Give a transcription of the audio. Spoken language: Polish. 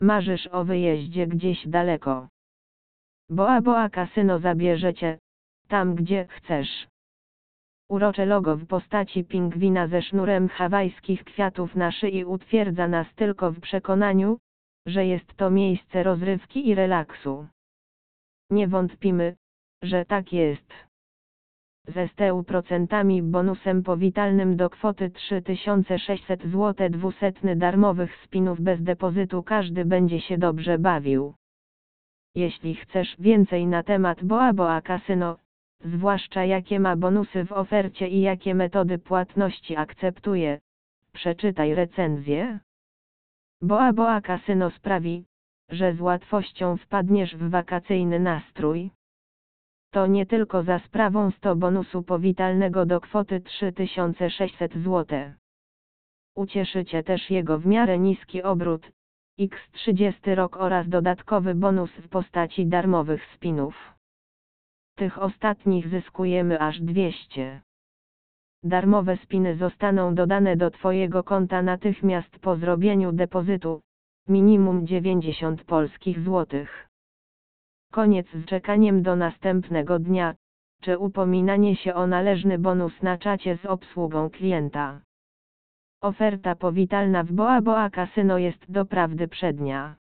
Marzysz o wyjeździe gdzieś daleko. Boa Boa Kasyno zabierze cię, tam gdzie chcesz. Urocze logo w postaci pingwina ze sznurem hawajskich kwiatów na szyi utwierdza nas tylko w przekonaniu, że jest to miejsce rozrywki i relaksu. Nie wątpimy, że tak jest. Ze STU procentami bonusem powitalnym do kwoty 3600 zł 200 darmowych spinów bez depozytu każdy będzie się dobrze bawił. Jeśli chcesz więcej na temat Boa Boa Casino, zwłaszcza jakie ma bonusy w ofercie i jakie metody płatności akceptuje, przeczytaj recenzję. Boa Boa Casino sprawi, że z łatwością wpadniesz w wakacyjny nastrój. To nie tylko za sprawą 100 bonusu powitalnego do kwoty 3600 zł. Ucieszy Cię też jego w miarę niski obrót, X30 rok oraz dodatkowy bonus w postaci darmowych spinów. Tych ostatnich zyskujemy aż 200. Darmowe spiny zostaną dodane do Twojego konta natychmiast po zrobieniu depozytu, minimum 90 polskich złotych. Koniec z czekaniem do następnego dnia, czy upominanie się o należny bonus na czacie z obsługą klienta. Oferta powitalna w Boa Boa Casino jest doprawdy przednia.